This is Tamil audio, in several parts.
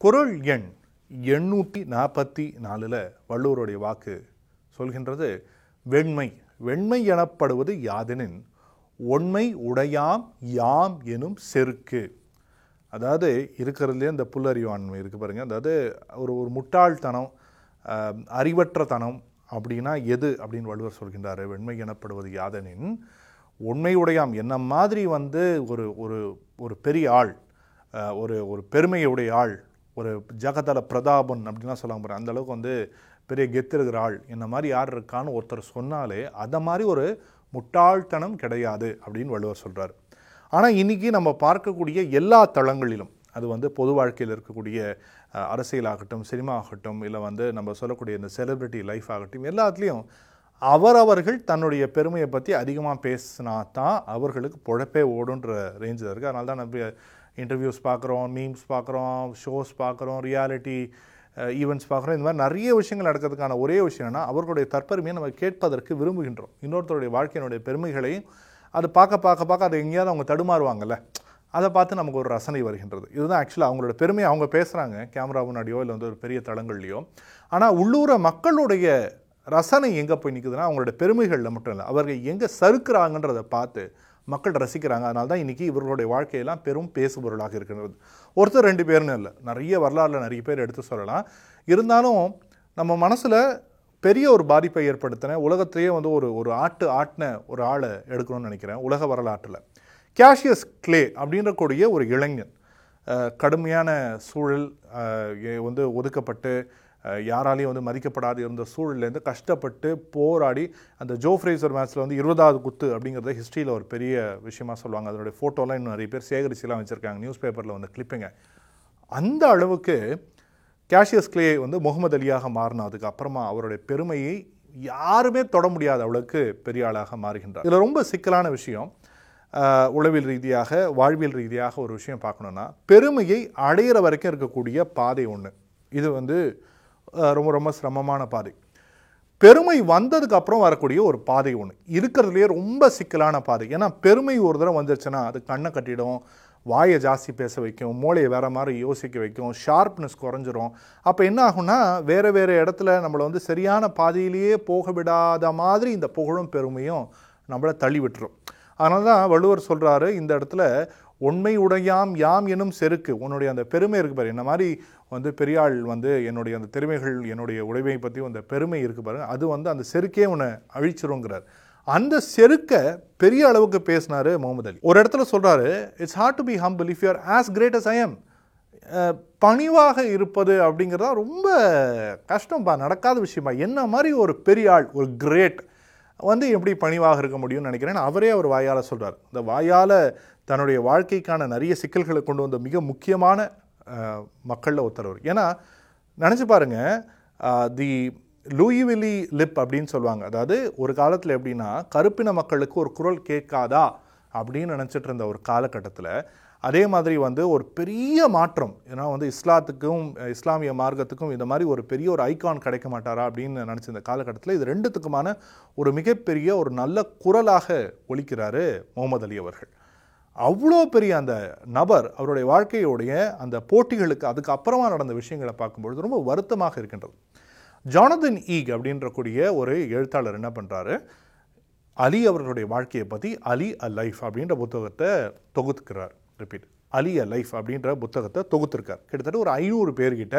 குரல் எண் எண்ணூற்றி நாற்பத்தி நாலில் வள்ளுவருடைய வாக்கு சொல்கின்றது வெண்மை. வெண்மை எனப்படுவது யாதெனின் ஒண்மை உடையாம் யாம் எனும் செருக்கு. அதாவது இருக்கிறதுலே இந்த புல்லறிவாண்மை இருக்குது பாருங்கள் அதாவது ஒரு ஒரு முட்டாள்தனம் ஆஹ், அறிவற்ற தனம் அப்படின்னா எது அப்படின்னு வள்ளுவர் சொல்கின்றார். வெண்மை எனப்படுவது யாதெனின் உண்மையுடையாம் என்ன மாதிரி வந்து ஒரு ஒரு ஒரு பெரிய ஆள் ஒரு ஒரு பெருமையுடைய ஆள் ஒரு ஜகதல பிரதாபன் அப்படின்லாம் சொல்ல போகிறேன் அந்த அளவுக்கு வந்து பெரிய கெத்து இருக்கிற ஆள். என்ன மாதிரி யார் இருக்கான்னு ஒருத்தர் சொன்னாலே அதை மாதிரி ஒரு முட்டாள்தனம் கிடையாது அப்படின்னு வள்ளுவர் சொல்கிறார் ஆனால் இன்னைக்கு நம்ம பார்க்கக்கூடிய எல்லா தளங்களிலும் அது வந்து பொது வாழ்க்கையில் இருக்கக்கூடிய அரசியலாகட்டும் சினிமா ஆகட்டும் இல்லை வந்து நம்ம சொல்லக்கூடிய இந்த செலிப்ரிட்டி லைஃப் ஆகட்டும் எல்லாத்துலேயும் அவரவர்கள் தன்னுடைய பெருமையை பற்றி அதிகமாக பேசினா தான் அவர்களுக்கு பொழப்பே ஓடுன்ற ரேஞ்சில் இருக்குது அதனால தான் நம்ம இன்டர்வியூஸ் பார்க்குறோம் மீம்ஸ் பார்க்குறோம் ஷோஸ் பார்க்குறோம் ரியாலிட்டி ஈவெண்ட்ஸ் பார்க்குறோம். இந்த மாதிரி நிறைய விஷயங்கள் நடக்கிறதுக்கான ஒரே விஷயம் என்னன்னா அவர்களுடைய தற்பெருமையை நம்ம கேட்பதற்கு விரும்புகின்றோம். இன்னொருத்தருடைய வாழ்க்கையினுடைய பெருமைகளையும் அது பார்க்க பார்க்க பார்க்க அதை எங்கேயாவது அவங்க தடுமாறுவாங்கல்ல அதை பார்த்து நமக்கு ஒரு ரசனை வருகின்றது. இதுதான் ஆக்சுவலாக அவங்களோட பெருமையை அவங்க பேசுகிறாங்க கேமரா முன்னாடியோ இல்லை வந்து ஒரு பெரிய தளங்கள்லையோ. ஆனால் உள்ளூர மக்களுடைய ரசனை எங்கே போய் நிற்குதுன்னா அவங்களோட பெருமைகளில் மட்டும் இல்லை அவர்கள் எங்கே சறுக்கிறாங்கன்றதை பார்த்து மக்கள் ரசிக்கிறாங்க. அதனால தான் இன்றைக்கி இவர்களுடைய வாழ்க்கையெல்லாம் பெரும் பேசுபொருளாக இருக்கின்றது ஒருத்தர் ரெண்டு பேர்னு இல்லை. நிறைய வரலாறில் நிறைய பேர் எடுத்து சொல்லலாம். இருந்தாலும் நம்ம மனசில் பெரிய ஒரு பாதிப்பை ஏற்படுத்தின உலகத்திலேயே வந்து ஒரு ஒரு ஆட்டு ஆட்டின ஒரு ஆளை எடுக்கணும்னு நினைக்கிறேன் உலக வரலாற்றில். கேஷியஸ் கிளே அப்படின்றக்கூடிய ஒரு இளைஞன் கடுமையான சூழல் வந்து ஒதுக்கப்பட்டு யாராலையும் வந்து மதிக்கப்படாது இருந்த சூழல்லேருந்து கஷ்டப்பட்டு போராடி அந்த ஜோ ஃப்ரேசர் மேட்ச்சில் வந்து இருபதாவது குத்து அப்படிங்கிறத ஹிஸ்ட்ரியில் ஒரு பெரிய விஷயமா சொல்லுவாங்க. அதனுடைய ஃபோட்டோலாம் இன்னும் நிறைய பேர் சேகரிச்சுலாம் வச்சுருக்காங்க. நியூஸ் பேப்பரில் வந்து கிளிப்பிங்க அந்த அளவுக்கு கேஷியஸ் கிளே வந்து முகமது அலியாக மாறினதுக்கு அப்புறமா அவருடைய பெருமையை யாருமே தொட முடியாத அளவுக்கு பெரிய ஆளாக மாறுகின்றார். இதில் ரொம்ப சிக்கலான விஷயம் உளவியல் ரீதியாக வாழ்வியல் ரீதியாக ஒரு விஷயம் பார்க்கணுன்னா பெருமையை அடையிற வரைக்கும் இருக்கக்கூடிய பாதை ஒன்று இது வந்து ரொம்ப ரொம்ப சிரமமான பாதை. பெருமை வந்ததுக்கு அப்புறம் வரக்கூடிய ஒரு பாதை ஒன்று இருக்கிறதுலையே ரொம்ப சிக்கலான பாதை. ஏன்னா பெருமை ஒரு தடவை வந்துருச்சுன்னா அது கண்ணை கட்டிடும் வாயை ஜாஸ்தி பேச வைக்கும் மூளையை வேறு மாதிரி யோசிக்க வைக்கும் ஷார்ப்னஸ் குறைஞ்சிரும். அப்போ என்ன ஆகும்னா வேறு வேறு இடத்துல நம்மளை வந்து சரியான பாதையிலேயே போக விடாத மாதிரி இந்த புகழும் பெருமையும் நம்மளை தள்ளி விட்டுரும். அதனால தான் வள்ளுவர் சொல்கிறாரு இந்த இடத்துல உண்மை உடையாம் யாம் எனும் செருக்கு. உன்னுடைய அந்த பெருமை இருக்கு பாரு. என்ன மாதிரி வந்து பெரியாள் வந்து என்னுடைய அந்த திறமைகள் என்னுடைய உடைமை பற்றி அந்த பெருமை இருக்கு பாரு. அது வந்து அந்த செருக்கே உன்னை அழிச்சிருங்கிறார். அந்த செருக்க பெரிய அளவுக்கு பேசினார் முகமது அலி. ஒரு இடத்துல சொல்கிறாரு it's hard to be humble if you are as great as I am பணிவாக இருப்பது அப்படிங்கிறதா ரொம்ப கஷ்டம்பா நடக்காத விஷயமா. என்ன மாதிரி ஒரு பெரிய ஆள் ஒரு கிரேட் வந்து எப்படி பணிவாக இருக்க முடியும்னு நினைக்கிறேன் அவரே அவர் வாயால் சொல்கிறார் இந்த வாயால் தன்னுடைய வாழ்க்கைக்கான நிறைய சிக்கல்களை கொண்டு வந்த மிக முக்கியமான மக்களில் மக்கள்ல ஒருத்தர் ஏன்னா நினச்சி பாருங்க தி லூயிவிலி லிப் அப்படின்னு சொல்லுவாங்க. அதாவது ஒரு காலத்தில் எப்படின்னா கருப்பின மக்களுக்கு ஒரு குரல் கேட்காதா அப்படின்னு நினச்சிட்டு இருந்த ஒரு காலகட்டத்தில் அதே மாதிரி வந்து ஒரு பெரிய மாற்றம். ஏன்னா வந்து இஸ்லாத்துக்கும் இஸ்லாமிய மார்க்கத்துக்கும் இந்த மாதிரி ஒரு பெரிய ஒரு ஐகான் கிடைக்க மாட்டாரா அப்படின்னு நினச்சிருந்த காலகட்டத்தில் இது ரெண்டுத்துக்குமான ஒரு மிகப்பெரிய ஒரு நல்ல குரலாக ஒழிக்கிறாரு முகமது அலி அவர்கள். அவ்வளோ பெரிய அந்த நபர் அவருடைய வாழ்க்கையுடைய அந்த போட்டிகளுக்கு அதுக்கு அப்புறமா நடந்த விஷயங்களை பார்க்கும்பொழுது ரொம்ப வருத்தமாக இருக்கின்றது. ஜானதன் ஈக் அப்படின்றக்கூடிய ஒரு எழுத்தாளர் என்ன பண்ணுறாரு அலி அவர்களுடைய வாழ்க்கையை பற்றி அலி அ லைஃப் அப்படின்ற புத்தகத்தை தொகுத்துக்கிறார். ரிப்பீட் அலி அ லைஃப் அப்படின்ற புத்தகத்தை தொகுத்திருக்கார். கிட்டத்தட்ட ஒரு ஐநூறு பேர்கிட்ட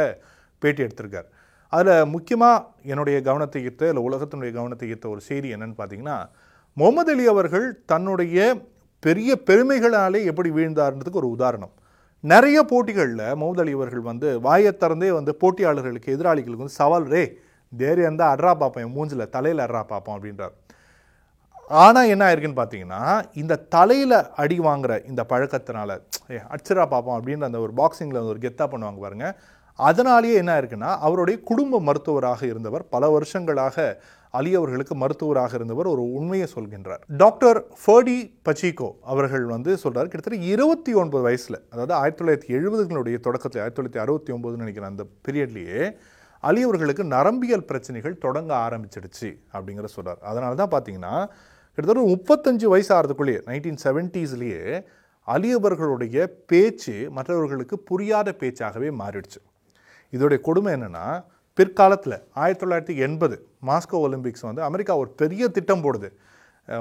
பேட்டி எடுத்திருக்கார். அதில் முக்கியமாக என்னுடைய கவனத்தை ஈர்த்த இல்லை உலகத்தினுடைய கவனத்தை ஈர்த்த ஒரு செய்தி என்னென்னு பார்த்தீங்கன்னா முகமது அலி அவர்கள் தன்னுடைய பெரிய பெருமைகளாலே எப்படி வீழ்ந்தார்ன்றதுக்கு ஒரு உதாரணம். நிறைய போட்டிகளில் முகமது அலி அவர்கள் வந்து வாயை திறந்தே வந்து போட்டியாளர்களுக்கு எதிராளிகளுக்கு வந்து சவால் ரே தைரியம் இருந்தால் அட்ரா பார்ப்பேன் என் மூஞ்சில் தலையில் அட்ரா பார்ப்போம் அப்படின்றார். ஆனால் என்ன ஆயிருக்குன்னு பார்த்தீங்கன்னா இந்த தலையில் அடி வாங்குற இந்த பழக்கத்தினால அச்சரா பார்ப்போம் அப்படின்ற அந்த ஒரு பாக்ஸிங்கில் ஒரு கெத்தா பண்ணுவாங்க பாருங்க. அதனாலேயே என்ன இருக்குன்னா அவருடைய குடும்ப மருத்துவராக இருந்தவர் பல வருஷங்களாக அலி அவர்களுக்கு மருத்துவராக இருந்தவர் ஒரு உண்மையை சொல்கின்றார். டாக்டர் ஃபர்டி பச்சிகோ அவர்கள் வந்து சொல்கிறார் கிட்டத்தட்ட இருபத்தி ஒன்பது வயசில் அதாவது ஆயிரத்தி தொள்ளாயிரத்தி எழுபதுகளுடைய தொடக்கத்தில் ஆயிரத்தி தொள்ளாயிரத்தி அறுபத்தி ஒன்பதுன்னு நினைக்கிறேன் அந்த பீரியட்லேயே அலி அவர்களுக்கு நரம்பியல் பிரச்சனைகள் தொடங்க ஆரம்பிச்சிடுச்சு அப்படிங்கிற சொல்கிறார் அதனால தான் பார்த்தீங்கன்னா கிட்டத்தட்ட முப்பத்தஞ்சு வயசு ஆகிறதுக்குள்ளேயே நைன்டீன் செவன்ட்டீஸ்லேயே அலி அவர்களுடைய பேச்சு மற்றவர்களுக்கு புரியாத பேச்சாகவே மாறிடுச்சு. இதோடைய கொடுமை என்னென்னா பிற்காலத்தில் ஆயிரத்தி தொள்ளாயிரத்தி எண்பது மாஸ்கோ ஒலிம்பிக்ஸ் வந்து அமெரிக்கா ஒரு பெரிய திட்டம் போடுது.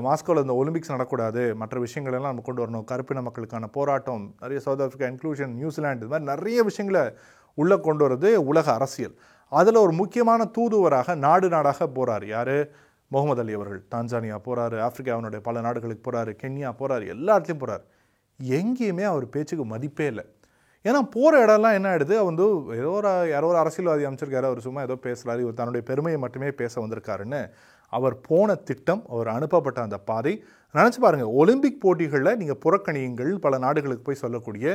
மாஸ்கோவில் இந்த ஒலிம்பிக்ஸ் நடக்கூடாது மற்ற விஷயங்களெல்லாம் நம்ம கொண்டு வரணும் கருப்பின மக்களுக்கான போராட்டம் நிறைய சவுத் ஆஃப்ரிக்கா இன்க்ளூஷன் நியூசிலாந்து இது மாதிரி நிறைய விஷயங்களை உள்ளே கொண்டு வர்றது உலக அரசியல். அதில் ஒரு முக்கியமான தூதுவராக நாடு நாடாக போகிறார் யார்? முகமது அலி அவர்கள். தான்சானியா போகிறாரு ஆப்பிரிக்காவினுடைய பல நாடுகளுக்கு போகிறாரு கென்யா போகிறாரு எல்லா இடத்துலையும் போகிறார் எங்கேயுமே அவர் பேச்சுக்கு மதிப்பே இல்லை. ஏன்னா போகிற இடம்லாம் என்ன ஆயிடுது? வந்து ஏதோ ஒரு யாரோ ஒரு அரசியல்வாதி அமைச்சிருக்காரு. அவர் சும்மா ஏதோ பேசுகிறாரு இவர் தன்னுடைய பெருமையை மட்டுமே பேச வந்திருக்காருன்னு அவர் போன திட்டம் அவர் அனுப்பப்பட்ட அந்த பாதை. நினச்சி பாருங்கள் ஒலிம்பிக் போட்டிகளில் நீங்கள் புறக்கணியுங்கள். பல நாடுகளுக்கு போய் சொல்லக்கூடிய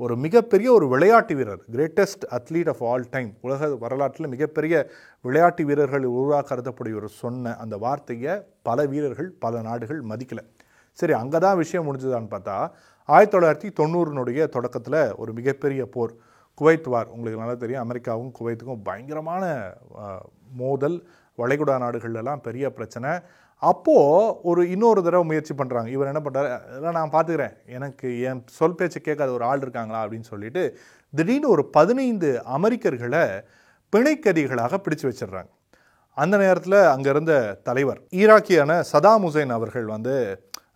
ஒரு மிகப்பெரிய ஒரு விளையாட்டு வீரர் greatest athlete of all time உலக வரலாற்றில் மிகப்பெரிய விளையாட்டு வீரர்கள் உருவாக கருதக்கூடியவர் சொன்ன அந்த வார்த்தையை பல வீரர்கள் பல நாடுகள் மதிக்கலை. சரி அங்கே தான் விஷயம் முடிஞ்சதான்னு பார்த்தா ஆயிரத்தி தொள்ளாயிரத்தி தொண்ணூறுனுடைய தொடக்கத்தில் ஒரு மிகப்பெரிய போர். குவைத் வார். உங்களுக்கு நல்லா தெரியும். அமெரிக்காவும் குவைத்துக்கும் பயங்கரமான மோதல். வளைகுடா நாடுகள்லாம் பெரிய பிரச்சனை. அப்போது ஒரு இன்னொரு தடவை முயற்சி பண்ணுறாங்க இவர் என்ன பண்ணுறாரு அதெல்லாம் நான் பார்த்துக்கிறேன் எனக்கு என் சொல் பேச்சு கேட்காத ஒரு ஆள் இருக்காங்களா? அப்படின்னு சொல்லிட்டு திடீர்னு ஒரு பதினைந்து அமெரிக்கர்களை பிணைக்கதிகளாக பிடிச்சு வச்சிடுறாங்க. அந்த நேரத்தில் அங்கே இருந்த தலைவர் ஈராக்கியான சதாம் ஹுசைன் அவர்கள் வந்து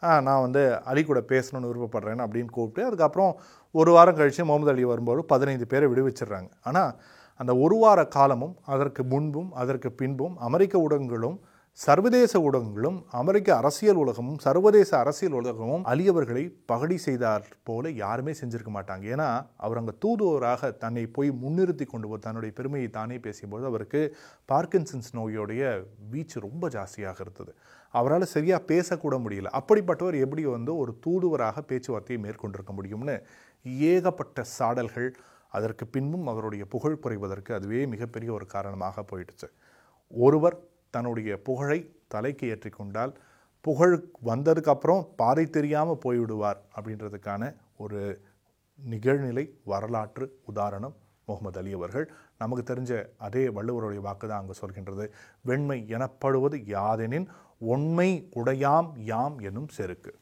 நான் வந்து அலி கூட பேசணும்னு விருப்பப்படுறேன் அப்படின்னு கூப்பிட்டு அதுக்கப்புறம் ஒரு வாரம் கழித்து முகமது அலி வரும்போது பதினைந்து பேரை விடுவிச்சிடுறாங்க. ஆனால் அந்த ஒரு வார காலமும் அதற்கு முன்பும் அதற்கு பின்பும் அமெரிக்க ஊடகங்களும் சர்வதேச ஊடகங்களும் அமெரிக்க அரசியல் உலகமும் சர்வதேச அரசியல் உலகமும் அலி அவர்களை பகடி செய்தார் போல யாருமே செஞ்சிருக்க மாட்டாங்க. ஏன்னா அவர் அங்கே தூதுவராக தன்னை போய் முன்னிறுத்தி கொண்டு போ தன்னுடைய பெருமையை தானே பேசியபோது அவருக்கு பார்க்கின்சன்ஸ் நோயோடைய வீச்சு ரொம்ப ஜாஸ்தியாக இருந்தது. அவரால் சரியாக பேசக்கூட முடியல. அப்படிப்பட்டவர் எப்படி வந்து ஒரு தூதுவராக பேச்சுவார்த்தையை மேற்கொண்டிருக்க முடியும்னு ஏகப்பட்ட சாடல்கள் அதற்கு பின்பும் அவருடைய புகழ் குறைவதற்கு அதுவே மிகப்பெரிய ஒரு காரணமாக போயிடுச்சு. ஒருவர் தன்னுடைய புகழை தலைக்கு ஏற்றிக்கொண்டால் புகழ் வந்ததுக்கப்புறம் பாதை தெரியாமல் போய்விடுவார் அப்படின்றதுக்கான ஒரு நிகழ்நிலை வரலாற்று உதாரணம் முகமது அலி அவர்கள் நமக்கு தெரிஞ்ச அதே வள்ளுவருடைய வாக்கு தான் அங்கே சொல்கின்றது. வெண்மை எனப்படுவது யாதெனின் உண்மை உடையாம் யாம் எனும் செருக்கு.